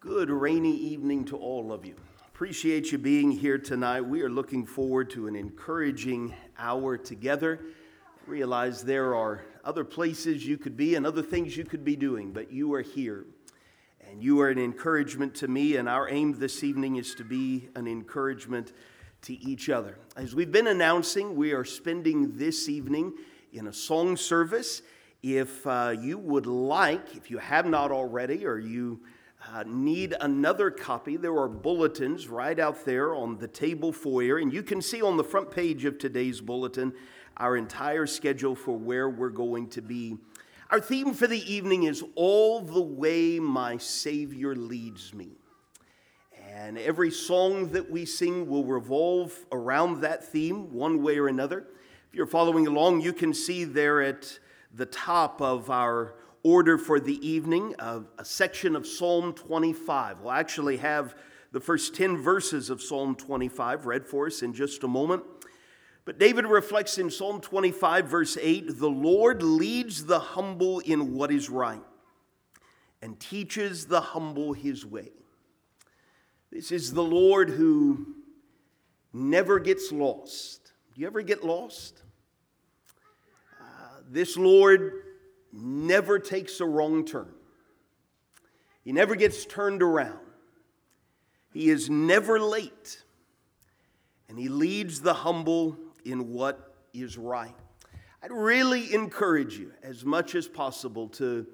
Good rainy evening to all of you. Appreciate you being here tonight. We are looking forward to an encouraging hour together. Realize there are other places you could be and other things you could be doing, but you are here. And you are an encouragement to me, and our aim this evening is to be an encouragement to each other. As we've been announcing, we are spending this evening in a song service. If uh, you would like, if you have not already, or you uh, need another copy, there are bulletins right out there on the table foyer, and you can see on the front page of today's bulletin our entire schedule for where we're going to be. Our theme for the evening is All the Way My Savior Leads Me. And every song that we sing will revolve around that theme, one way or another. If you're following along, you can see there at the top of our order for the evening, of a section of Psalm 25. We'll actually have the first 10 verses of Psalm 25 read for us in just a moment. But David reflects in Psalm 25, verse 8 The Lord leads the humble in what is right and teaches the humble his way. This is the Lord who never gets lost. Do you ever get lost? Uh, this Lord never takes a wrong turn. He never gets turned around. He is never late. And he leads the humble in what is right. I'd really encourage you, as much as possible, to,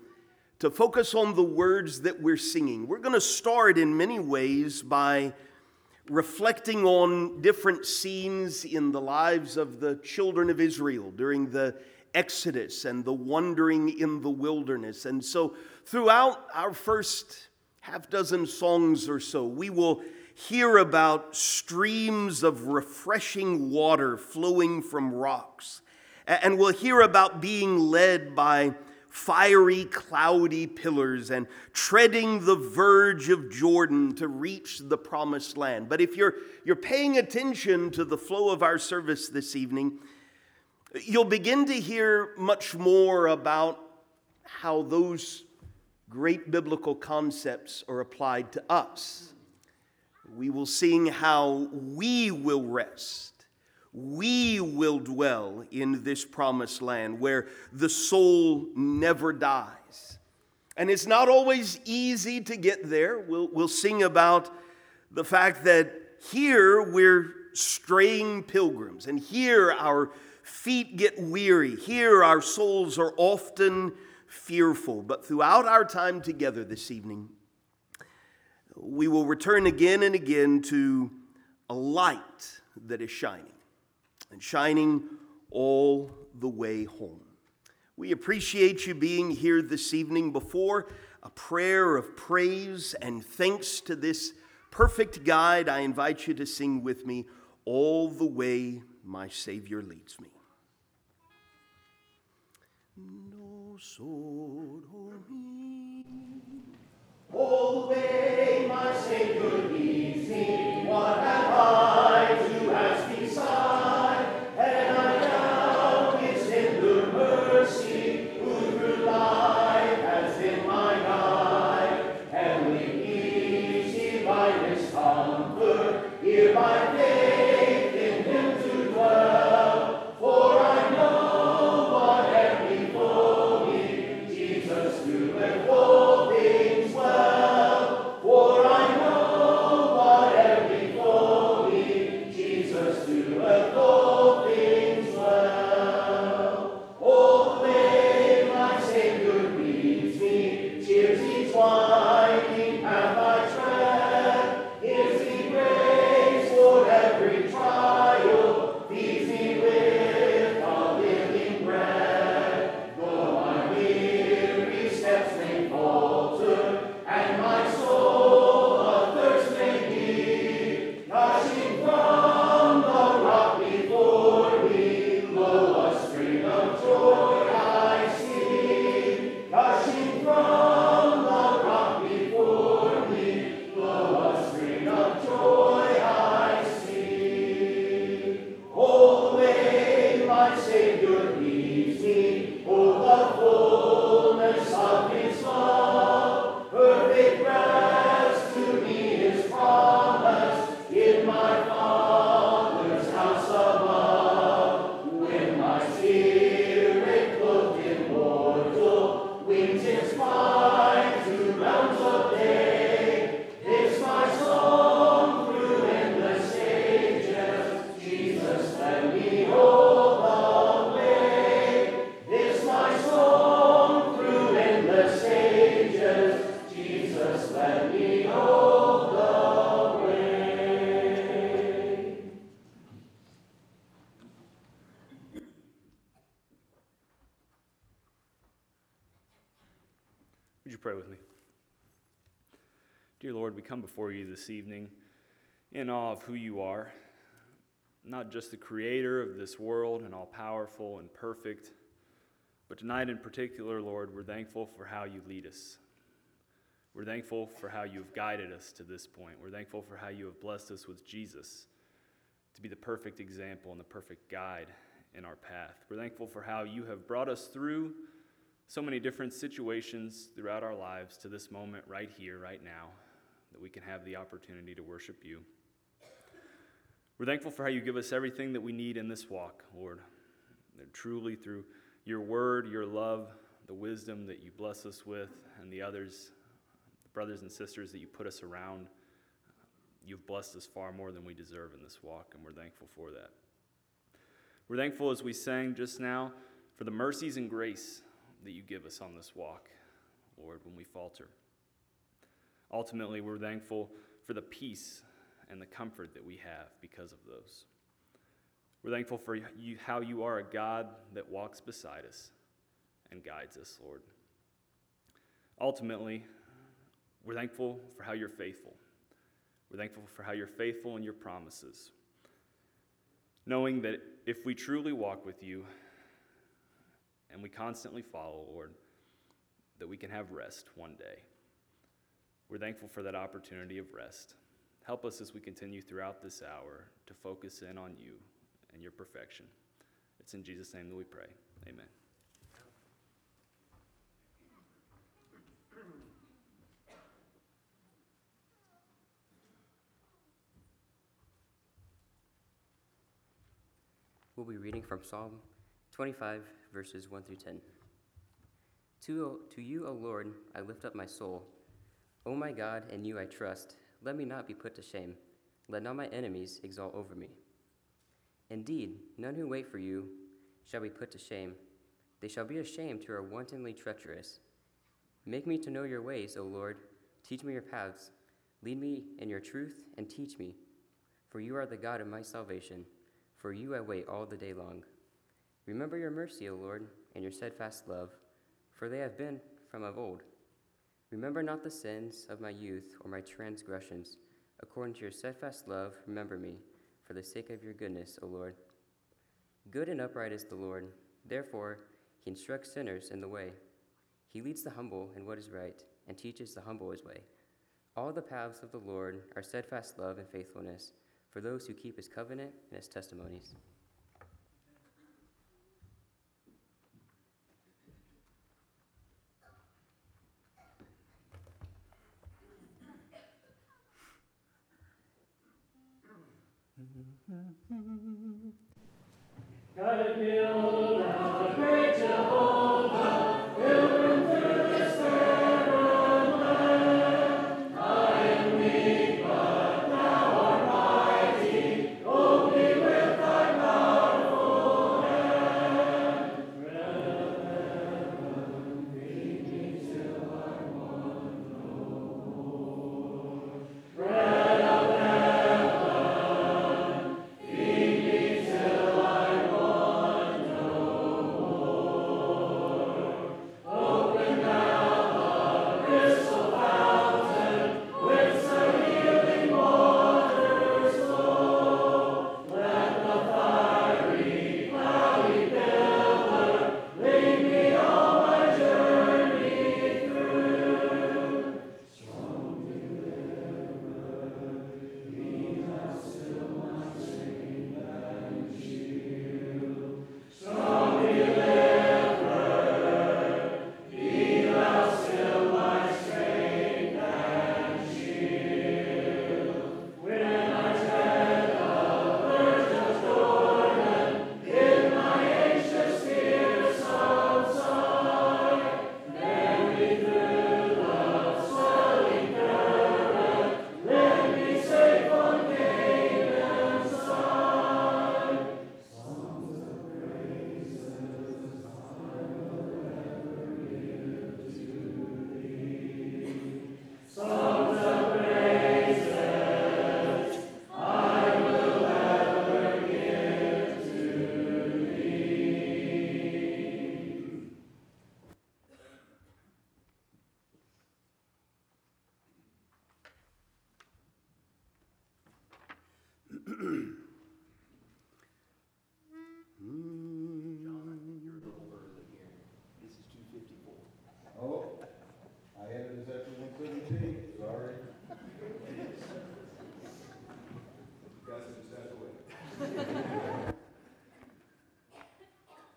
to focus on the words that we're singing. We're going to start in many ways by reflecting on different scenes in the lives of the children of Israel during the Exodus and the wandering in the wilderness. And so, throughout our first half dozen songs or so, we will hear about streams of refreshing water flowing from rocks. And we'll hear about being led by fiery, cloudy pillars and treading the verge of Jordan to reach the promised land. But if you're, you're paying attention to the flow of our service this evening, you'll begin to hear much more about how those great biblical concepts are applied to us. We will sing how we will rest. We will dwell in this promised land where the soul never dies. And it's not always easy to get there. We'll, we'll sing about the fact that here we're straying pilgrims, and here our feet get weary. Here, our souls are often fearful. But throughout our time together this evening, we will return again and again to a light that is shining and shining all the way home. We appreciate you being here this evening before a prayer of praise and thanks to this perfect guide. I invite you to sing with me, All the Way My Savior Leads Me. No solo me. All my Savior me. What have I come before you this evening in awe of who you are, not just the creator of this world and all powerful and perfect, but tonight in particular, Lord, we're thankful for how you lead us. We're thankful for how you have guided us to this point. We're thankful for how you have blessed us with Jesus to be the perfect example and the perfect guide in our path. We're thankful for how you have brought us through so many different situations throughout our lives to this moment right here, right now, that we can have the opportunity to worship you. We're thankful for how you give us everything that we need in this walk, Lord. That truly through your word, your love, the wisdom that you bless us with, and the others, the brothers and sisters that you put us around, you've blessed us far more than we deserve in this walk, and we're thankful for that. We're thankful as we sang just now for the mercies and grace that you give us on this walk, Lord, when we falter. Ultimately, we're thankful for the peace and the comfort that we have because of those. We're thankful for you, how you are a God that walks beside us and guides us, Lord. Ultimately, we're thankful for how you're faithful. We're thankful for how you're faithful in your promises. Knowing that if we truly walk with you, and we constantly follow, Lord, that we can have rest one day. We're thankful for that opportunity of rest. Help us as we continue throughout this hour to focus in on you and your perfection. It's in Jesus' name that we pray. Amen. We'll be reading from Psalm 25, verses 1 through 10. To, to you, O Lord, I lift up my soul. O my God, in you I trust. Let me not be put to shame. Let not my enemies exalt over me. Indeed, none who wait for you shall be put to shame. They shall be ashamed who are wantonly treacherous. Make me to know your ways, O Lord. Teach me your paths. Lead me in your truth and teach me. For you are the God of my salvation. For you I wait all the day long. Remember your mercy, O Lord, and your steadfast love, for they have been from of old. Remember not the sins of my youth or my transgressions. According to your steadfast love, remember me, for the sake of your goodness, O Lord. Good and upright is the Lord. Therefore, he instructs sinners in the way. He leads the humble in what is right, and teaches the humble his way. All the paths of the Lord are steadfast love and faithfulness for those who keep his covenant and his testimonies. Mm-hmm. Thank you.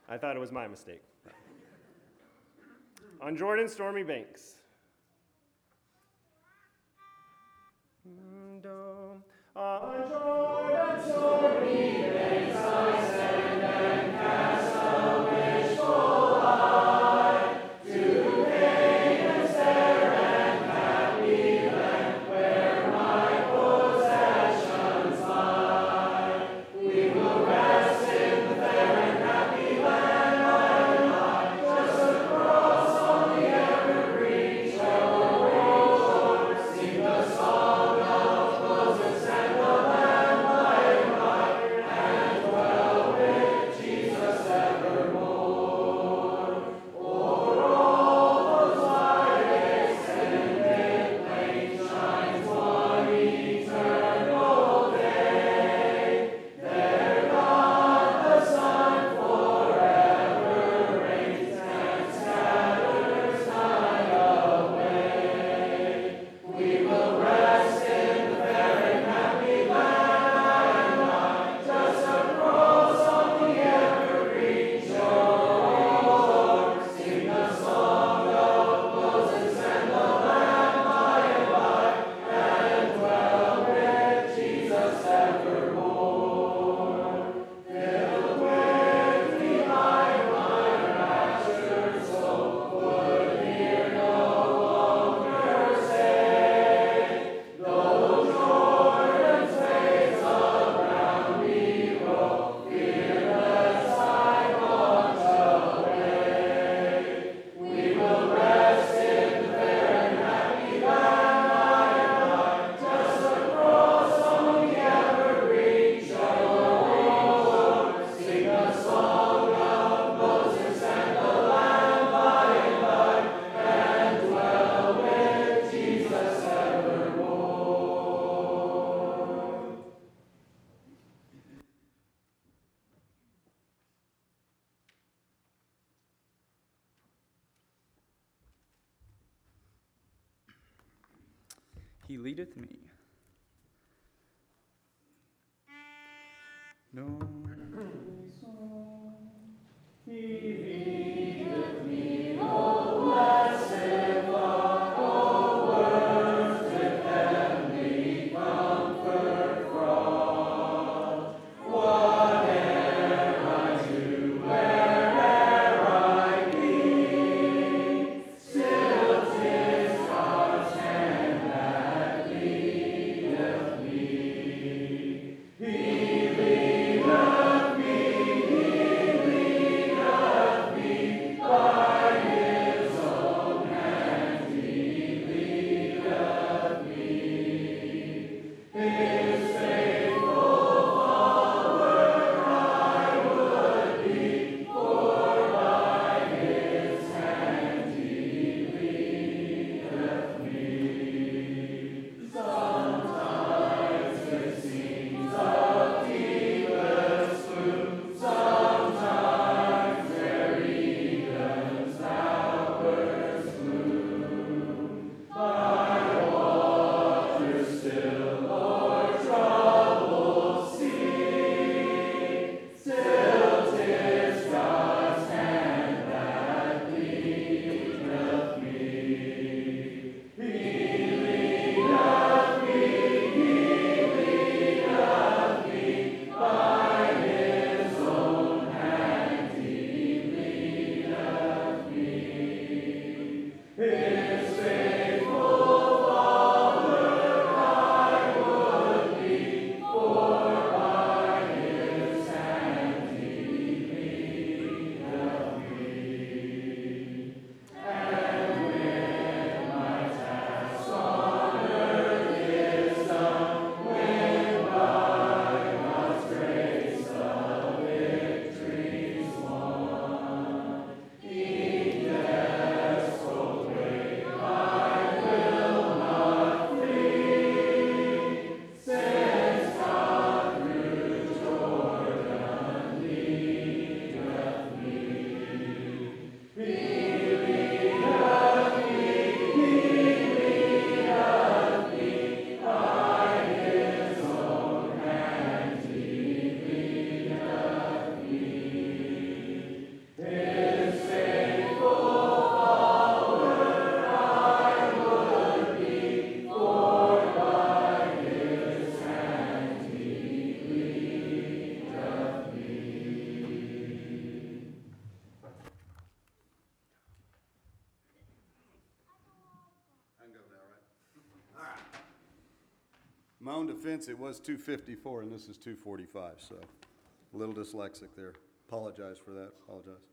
I thought it was my mistake. On Jordan Stormy Banks. fence, it was 254 and this is 245, so a little dyslexic there. Apologize for that, apologize.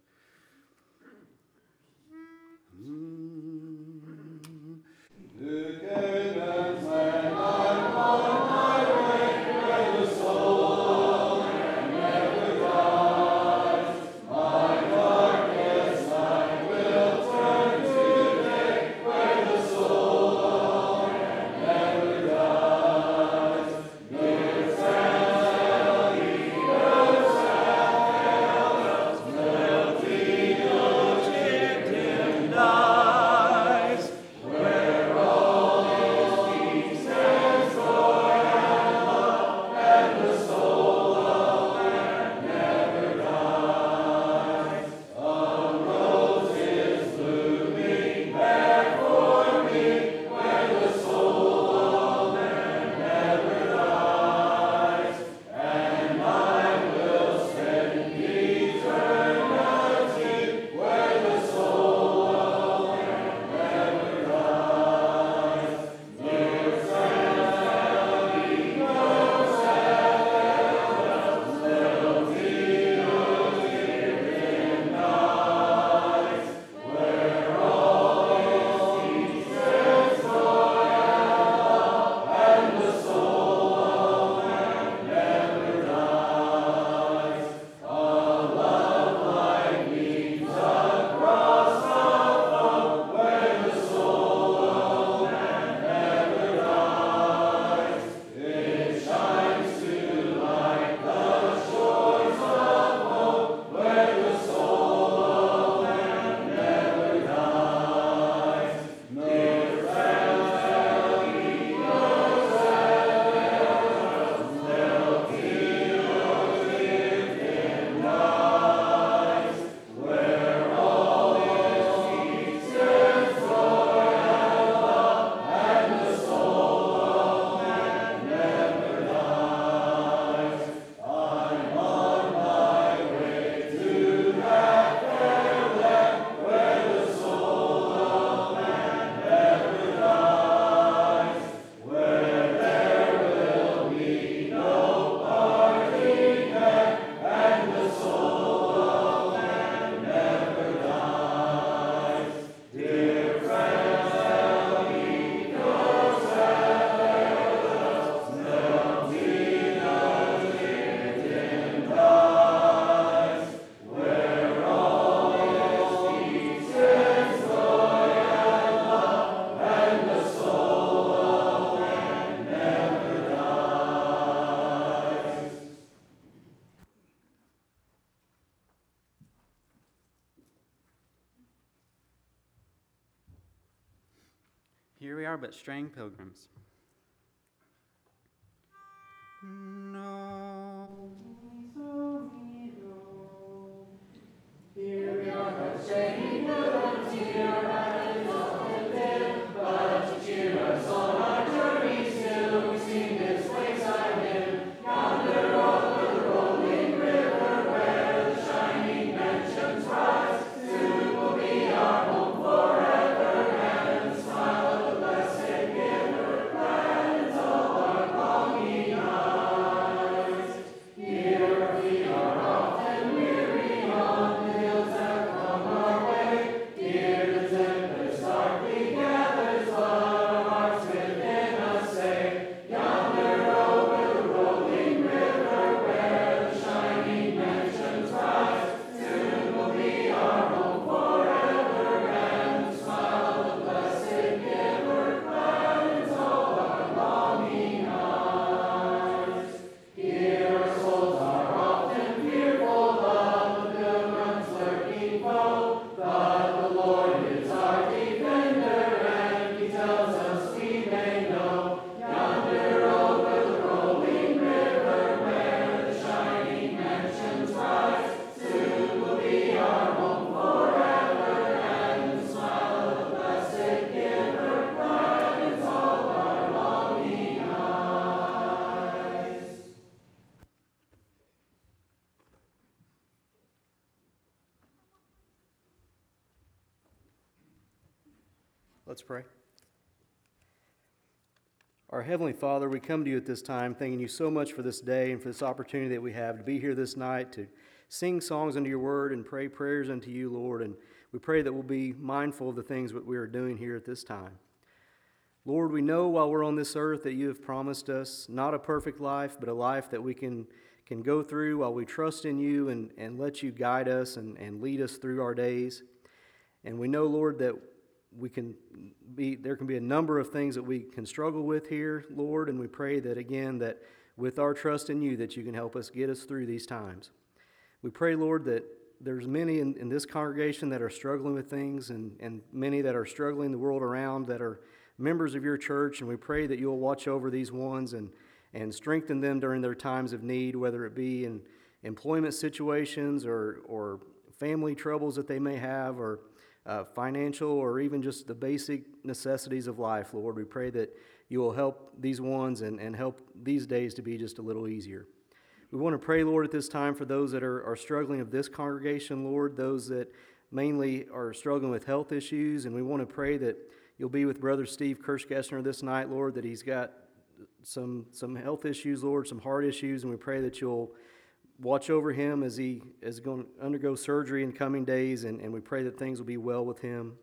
but straying pilgrims. Let's pray. Our Heavenly Father, we come to you at this time thanking you so much for this day and for this opportunity that we have to be here this night to sing songs unto your word and pray prayers unto you, Lord. And we pray that we'll be mindful of the things that we are doing here at this time. Lord, we know while we're on this earth that you have promised us not a perfect life, but a life that we can, can go through while we trust in you and, and let you guide us and, and lead us through our days. And we know, Lord, that we can be there can be a number of things that we can struggle with here, Lord, and we pray that again that with our trust in you that you can help us get us through these times. We pray, Lord, that there's many in, in this congregation that are struggling with things and, and many that are struggling the world around that are members of your church, and we pray that you'll watch over these ones and, and strengthen them during their times of need, whether it be in employment situations or, or family troubles that they may have or uh, financial or even just the basic necessities of life, Lord. We pray that you will help these ones and, and help these days to be just a little easier. We want to pray, Lord, at this time for those that are, are struggling of this congregation, Lord, those that mainly are struggling with health issues, and we want to pray that you'll be with Brother Steve Kirschgessner this night, Lord, that he's got some, some health issues, Lord, some heart issues, and we pray that you'll watch over him as he is going to undergo surgery in coming days, and, and we pray that things will be well with him.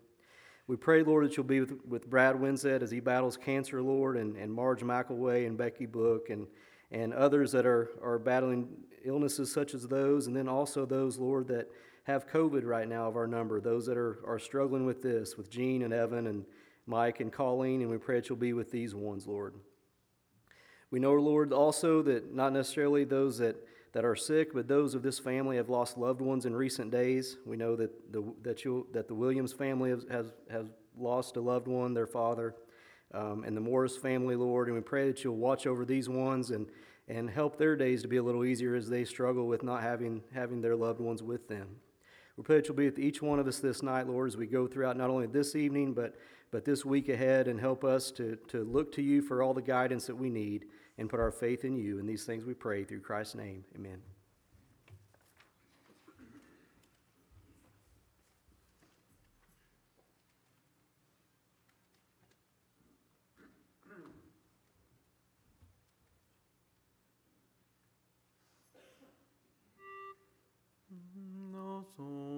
We pray, Lord, that you'll be with, with Brad Winsett as he battles cancer, Lord, and, and Marge McElway and Becky Book and, and others that are, are battling illnesses such as those, and then also those, Lord, that have COVID right now of our number, those that are, are struggling with this, with Gene and Evan and Mike and Colleen, and we pray that you'll be with these ones, Lord. We know, Lord, also that not necessarily those that that are sick, but those of this family have lost loved ones in recent days. We know that the, that, you, that the Williams family has, has, has lost a loved one, their father, um, and the Morris family, Lord. And we pray that you'll watch over these ones and, and help their days to be a little easier as they struggle with not having, having their loved ones with them. We pray that you'll be with each one of us this night, Lord, as we go throughout not only this evening, but, but this week ahead, and help us to, to look to you for all the guidance that we need and put our faith in you. And these things we pray through Christ's name. Amen. Walking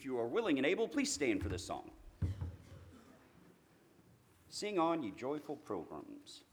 if you are willing and able, please stand for this song. Sing on, ye joyful pilgrims.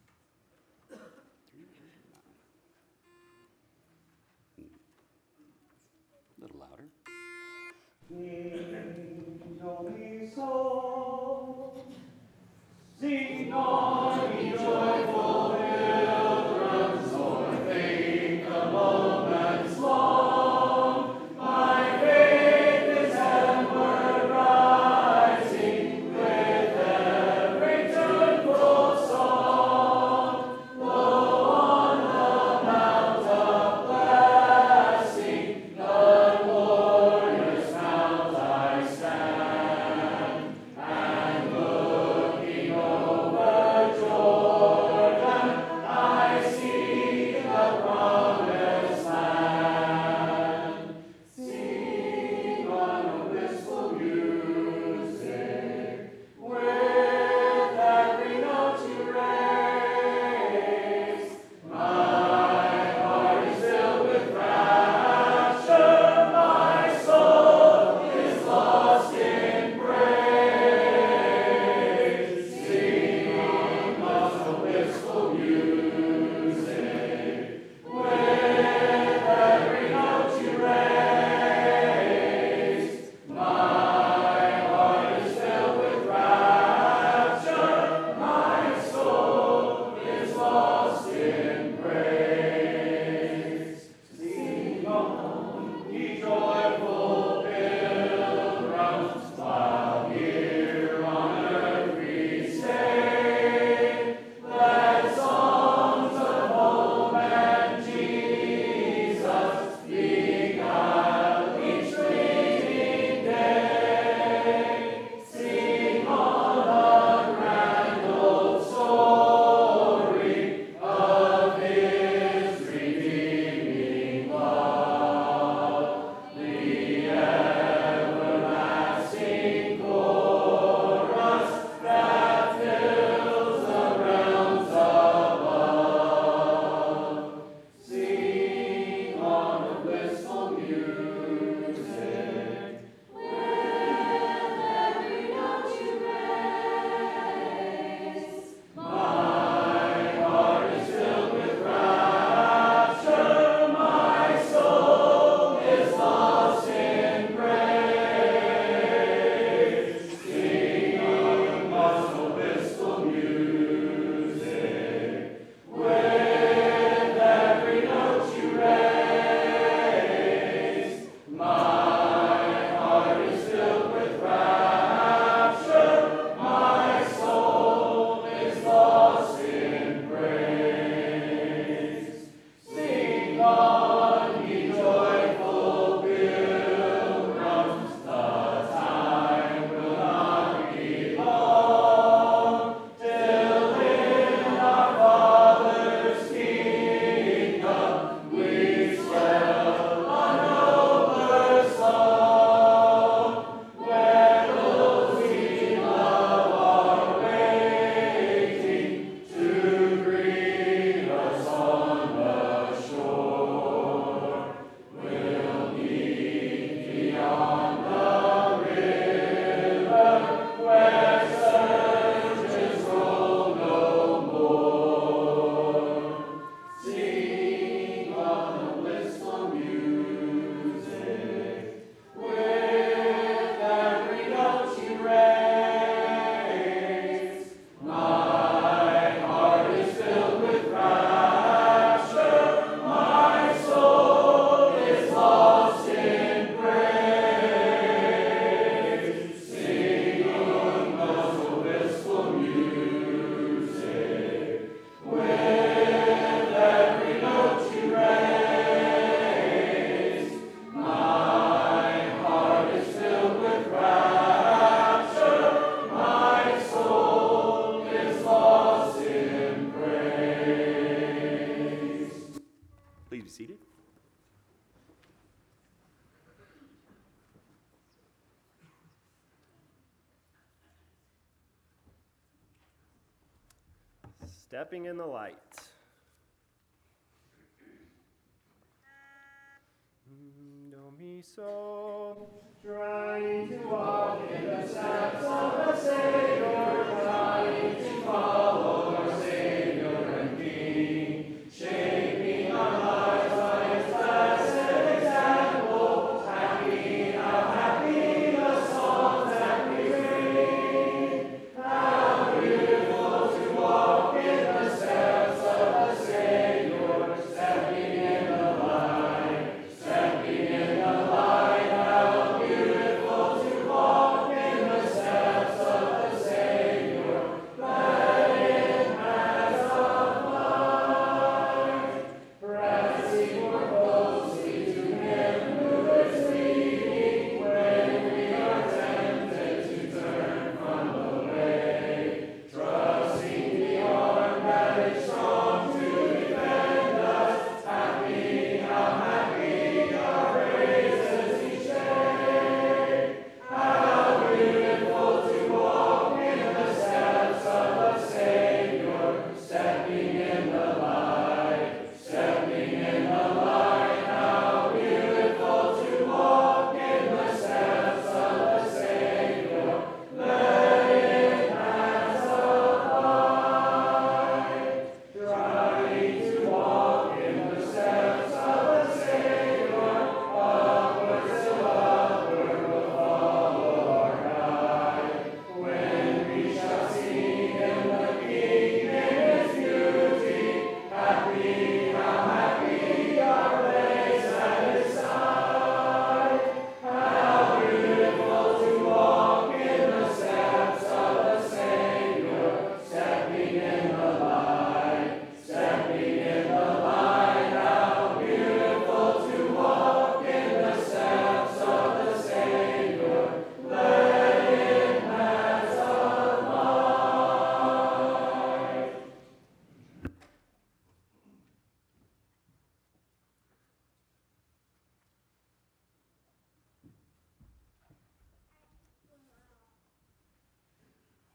stepping in the light.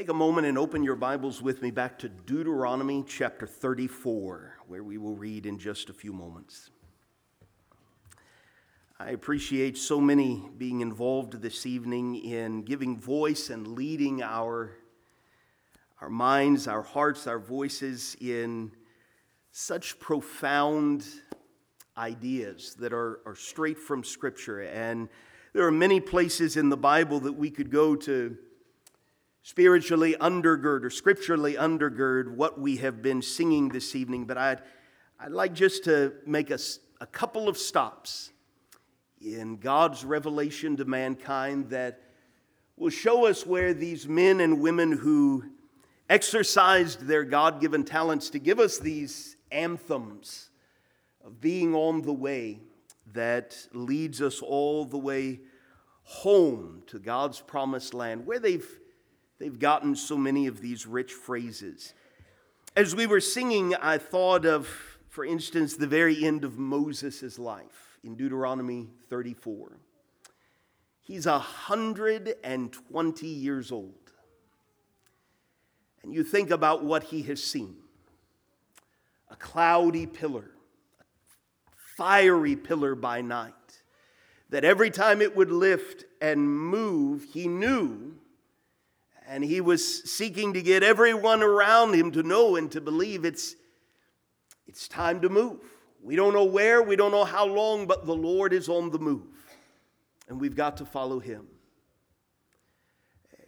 take a moment and open your Bibles with me back to Deuteronomy chapter 34, where we will read in just a few moments. I appreciate so many being involved this evening in giving voice and leading our, our minds, our hearts, our voices in such profound ideas that are, are straight from Scripture. And there are many places in the Bible that we could go to spiritually undergird or scripturally undergird what we have been singing this evening, but I'd, I'd like just to make a, a couple of stops in God's revelation to mankind that will show us where these men and women who exercised their God given talents to give us these anthems of being on the way that leads us all the way home to God's promised land, where they've, they've gotten so many of these rich phrases. As we were singing, I thought of, for instance, the very end of Moses' life in Deuteronomy 34. He's 120 years old. And you think about what he has seen a cloudy pillar, a fiery pillar by night, that every time it would lift and move, he knew, and he was seeking to get everyone around him to know and to believe it's, it's time to move. We don't know where, we don't know how long, but the Lord is on the move, and we've got to follow him.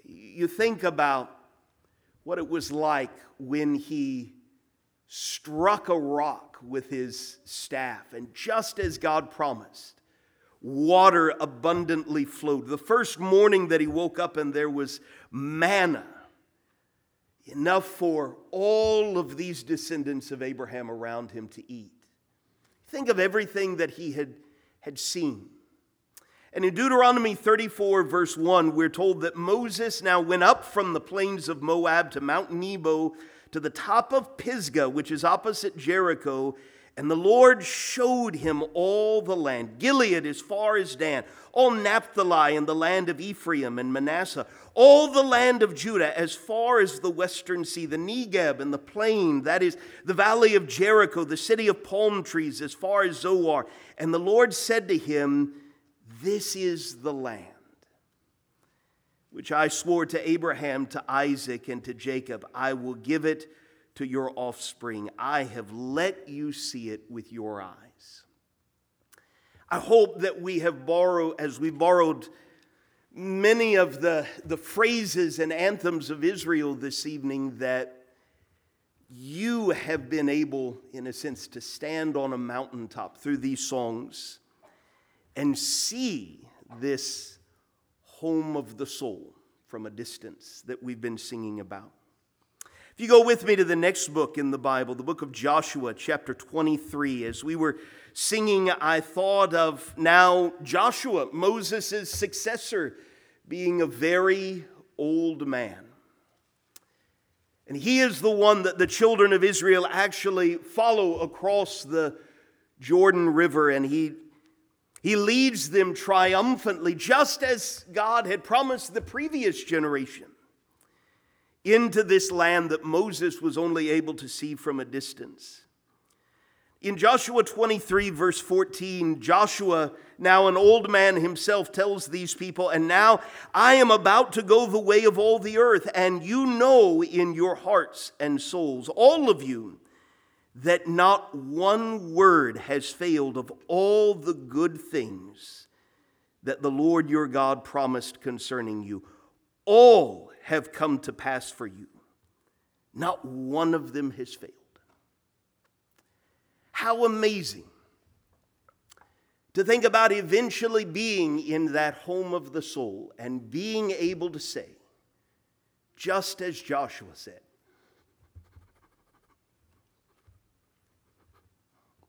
You think about what it was like when he struck a rock with his staff, and just as God promised, water abundantly flowed. The first morning that he woke up, and there was manna, enough for all of these descendants of Abraham around him to eat. Think of everything that he had, had seen. And in Deuteronomy 34, verse 1, we're told that Moses now went up from the plains of Moab to Mount Nebo to the top of Pisgah, which is opposite Jericho. And the Lord showed him all the land Gilead as far as Dan, all Naphtali and the land of Ephraim and Manasseh, all the land of Judah as far as the western sea, the Negeb and the plain, that is the valley of Jericho, the city of palm trees as far as Zoar. And the Lord said to him, This is the land which I swore to Abraham, to Isaac, and to Jacob. I will give it to your offspring. I have let you see it with your eyes. I hope that we have borrowed, as we borrowed many of the, the phrases and anthems of Israel this evening, that you have been able, in a sense, to stand on a mountaintop through these songs and see this home of the soul from a distance that we've been singing about. If you go with me to the next book in the Bible, the book of Joshua, chapter 23, as we were singing, I thought of now Joshua, Moses' successor, being a very old man. And he is the one that the children of Israel actually follow across the Jordan River, and he he leads them triumphantly, just as God had promised the previous generation, into this land that Moses was only able to see from a distance. In Joshua 23, verse 14, Joshua, now an old man himself, tells these people, And now I am about to go the way of all the earth, and you know in your hearts and souls, all of you, that not one word has failed of all the good things that the Lord your God promised concerning you. All have come to pass for you. Not one of them has failed. How amazing to think about eventually being in that home of the soul and being able to say, just as Joshua said,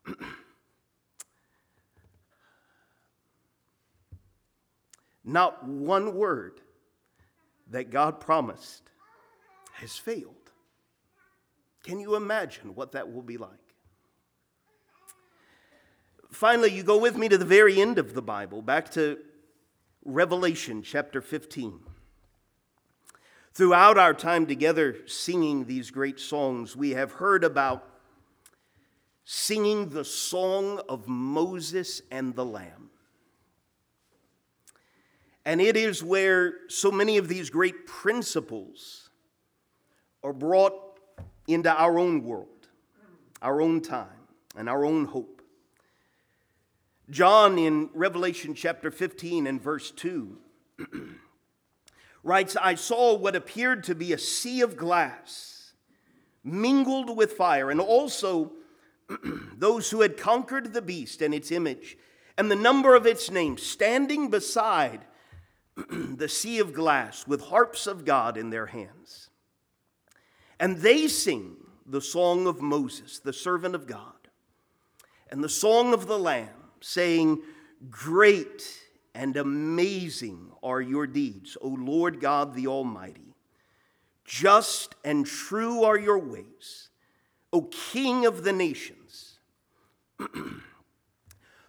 Not one word that God promised has failed. Can you imagine what that will be like? Finally, you go with me to the very end of the Bible, back to Revelation chapter 15. Throughout our time together singing these great songs, we have heard about singing the song of Moses and the Lamb. And it is where so many of these great principles are brought into our own world, our own time, and our own hope. John in Revelation chapter 15 and verse 2 writes, I saw what appeared to be a sea of glass mingled with fire, and also those who had conquered the beast and its image, and the number of its name, standing beside the sea of glass with harps of God in their hands. And they sing the song of Moses, the servant of God, and the song of the Lamb, saying, Great and amazing are your deeds, O Lord God the Almighty. Just and true are your ways, O King of the nations.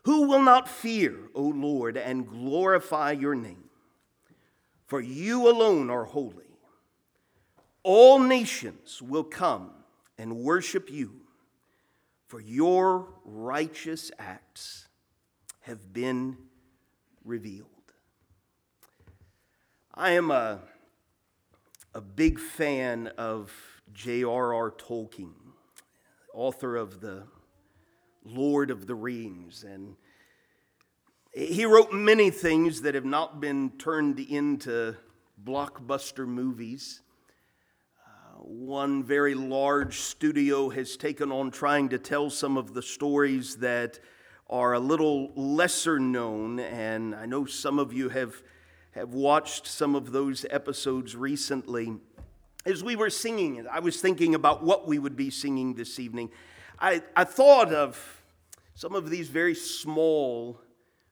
Who will not fear, O Lord, and glorify your name? For you alone are holy. All nations will come and worship you, for your righteous acts have been revealed. I am a, a big fan of J.R.R. Tolkien, author of the Lord of the Rings. And he wrote many things that have not been turned into blockbuster movies. Uh, one very large studio has taken on trying to tell some of the stories that are a little lesser known, and I know some of you have, have watched some of those episodes recently. As we were singing, it, I was thinking about what we would be singing this evening. I, I thought of some of these very small,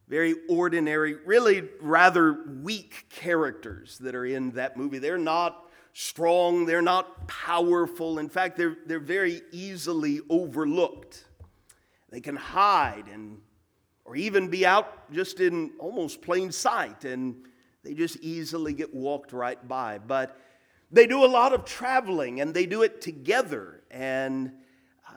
very ordinary, really rather weak characters that are in that movie. They're not strong, they're not powerful. In fact, they're, they're very easily overlooked. They can hide and or even be out just in almost plain sight and they just easily get walked right by. But they do a lot of traveling and they do it together. And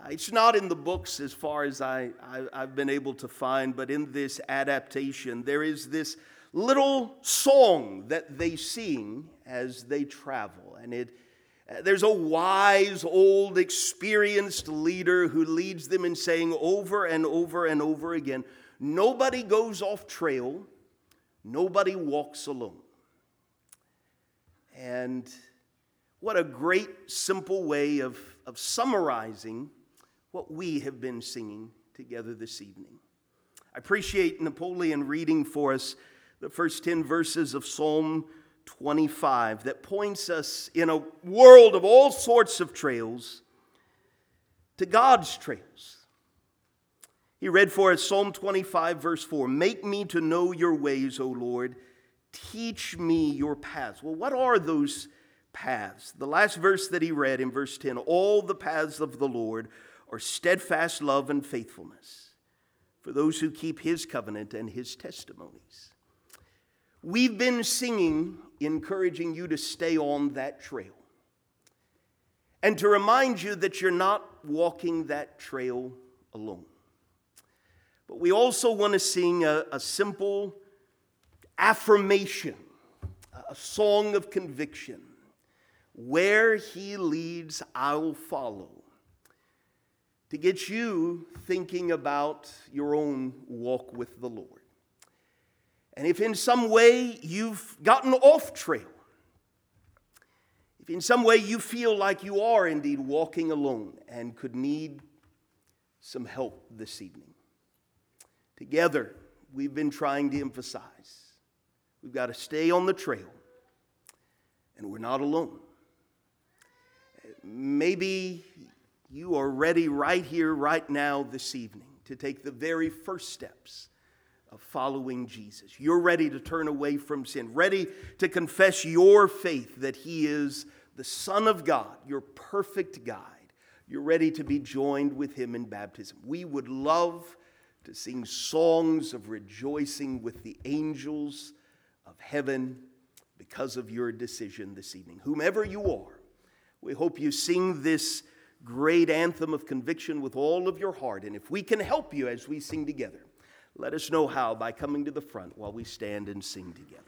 it's not in the books as far as I, I, have been able to find, but in this adaptation, there is this little song that they sing as they travel. And it, uh, there's a wise, old, experienced leader who leads them in saying over and over and over again nobody goes off trail, nobody walks alone. And what a great, simple way of, of summarizing what we have been singing together this evening. I appreciate Napoleon reading for us the first 10 verses of Psalm 25 that points us in a world of all sorts of trails to God's trails. He read for us Psalm 25, verse 4 Make me to know your ways, O Lord. Teach me your paths. Well, what are those paths? The last verse that he read in verse 10 All the paths of the Lord are steadfast love and faithfulness for those who keep his covenant and his testimonies. We've been singing, encouraging you to stay on that trail. And to remind you that you're not walking that trail alone. But we also want to sing a, a simple affirmation, a song of conviction. Where he leads, I'll follow. To get you thinking about your own walk with the Lord. And if in some way you've gotten off trail, if in some way you feel like you are indeed walking alone and could need some help this evening, together we've been trying to emphasize we've got to stay on the trail and we're not alone. Maybe you are ready right here, right now, this evening to take the very first steps of following Jesus. You're ready to turn away from sin, ready to confess your faith that He is the Son of God, your perfect guide. You're ready to be joined with Him in baptism. We would love to sing songs of rejoicing with the angels of heaven because of your decision this evening. Whomever you are, we hope you sing this great anthem of conviction with all of your heart. And if we can help you as we sing together, let us know how by coming to the front while we stand and sing together.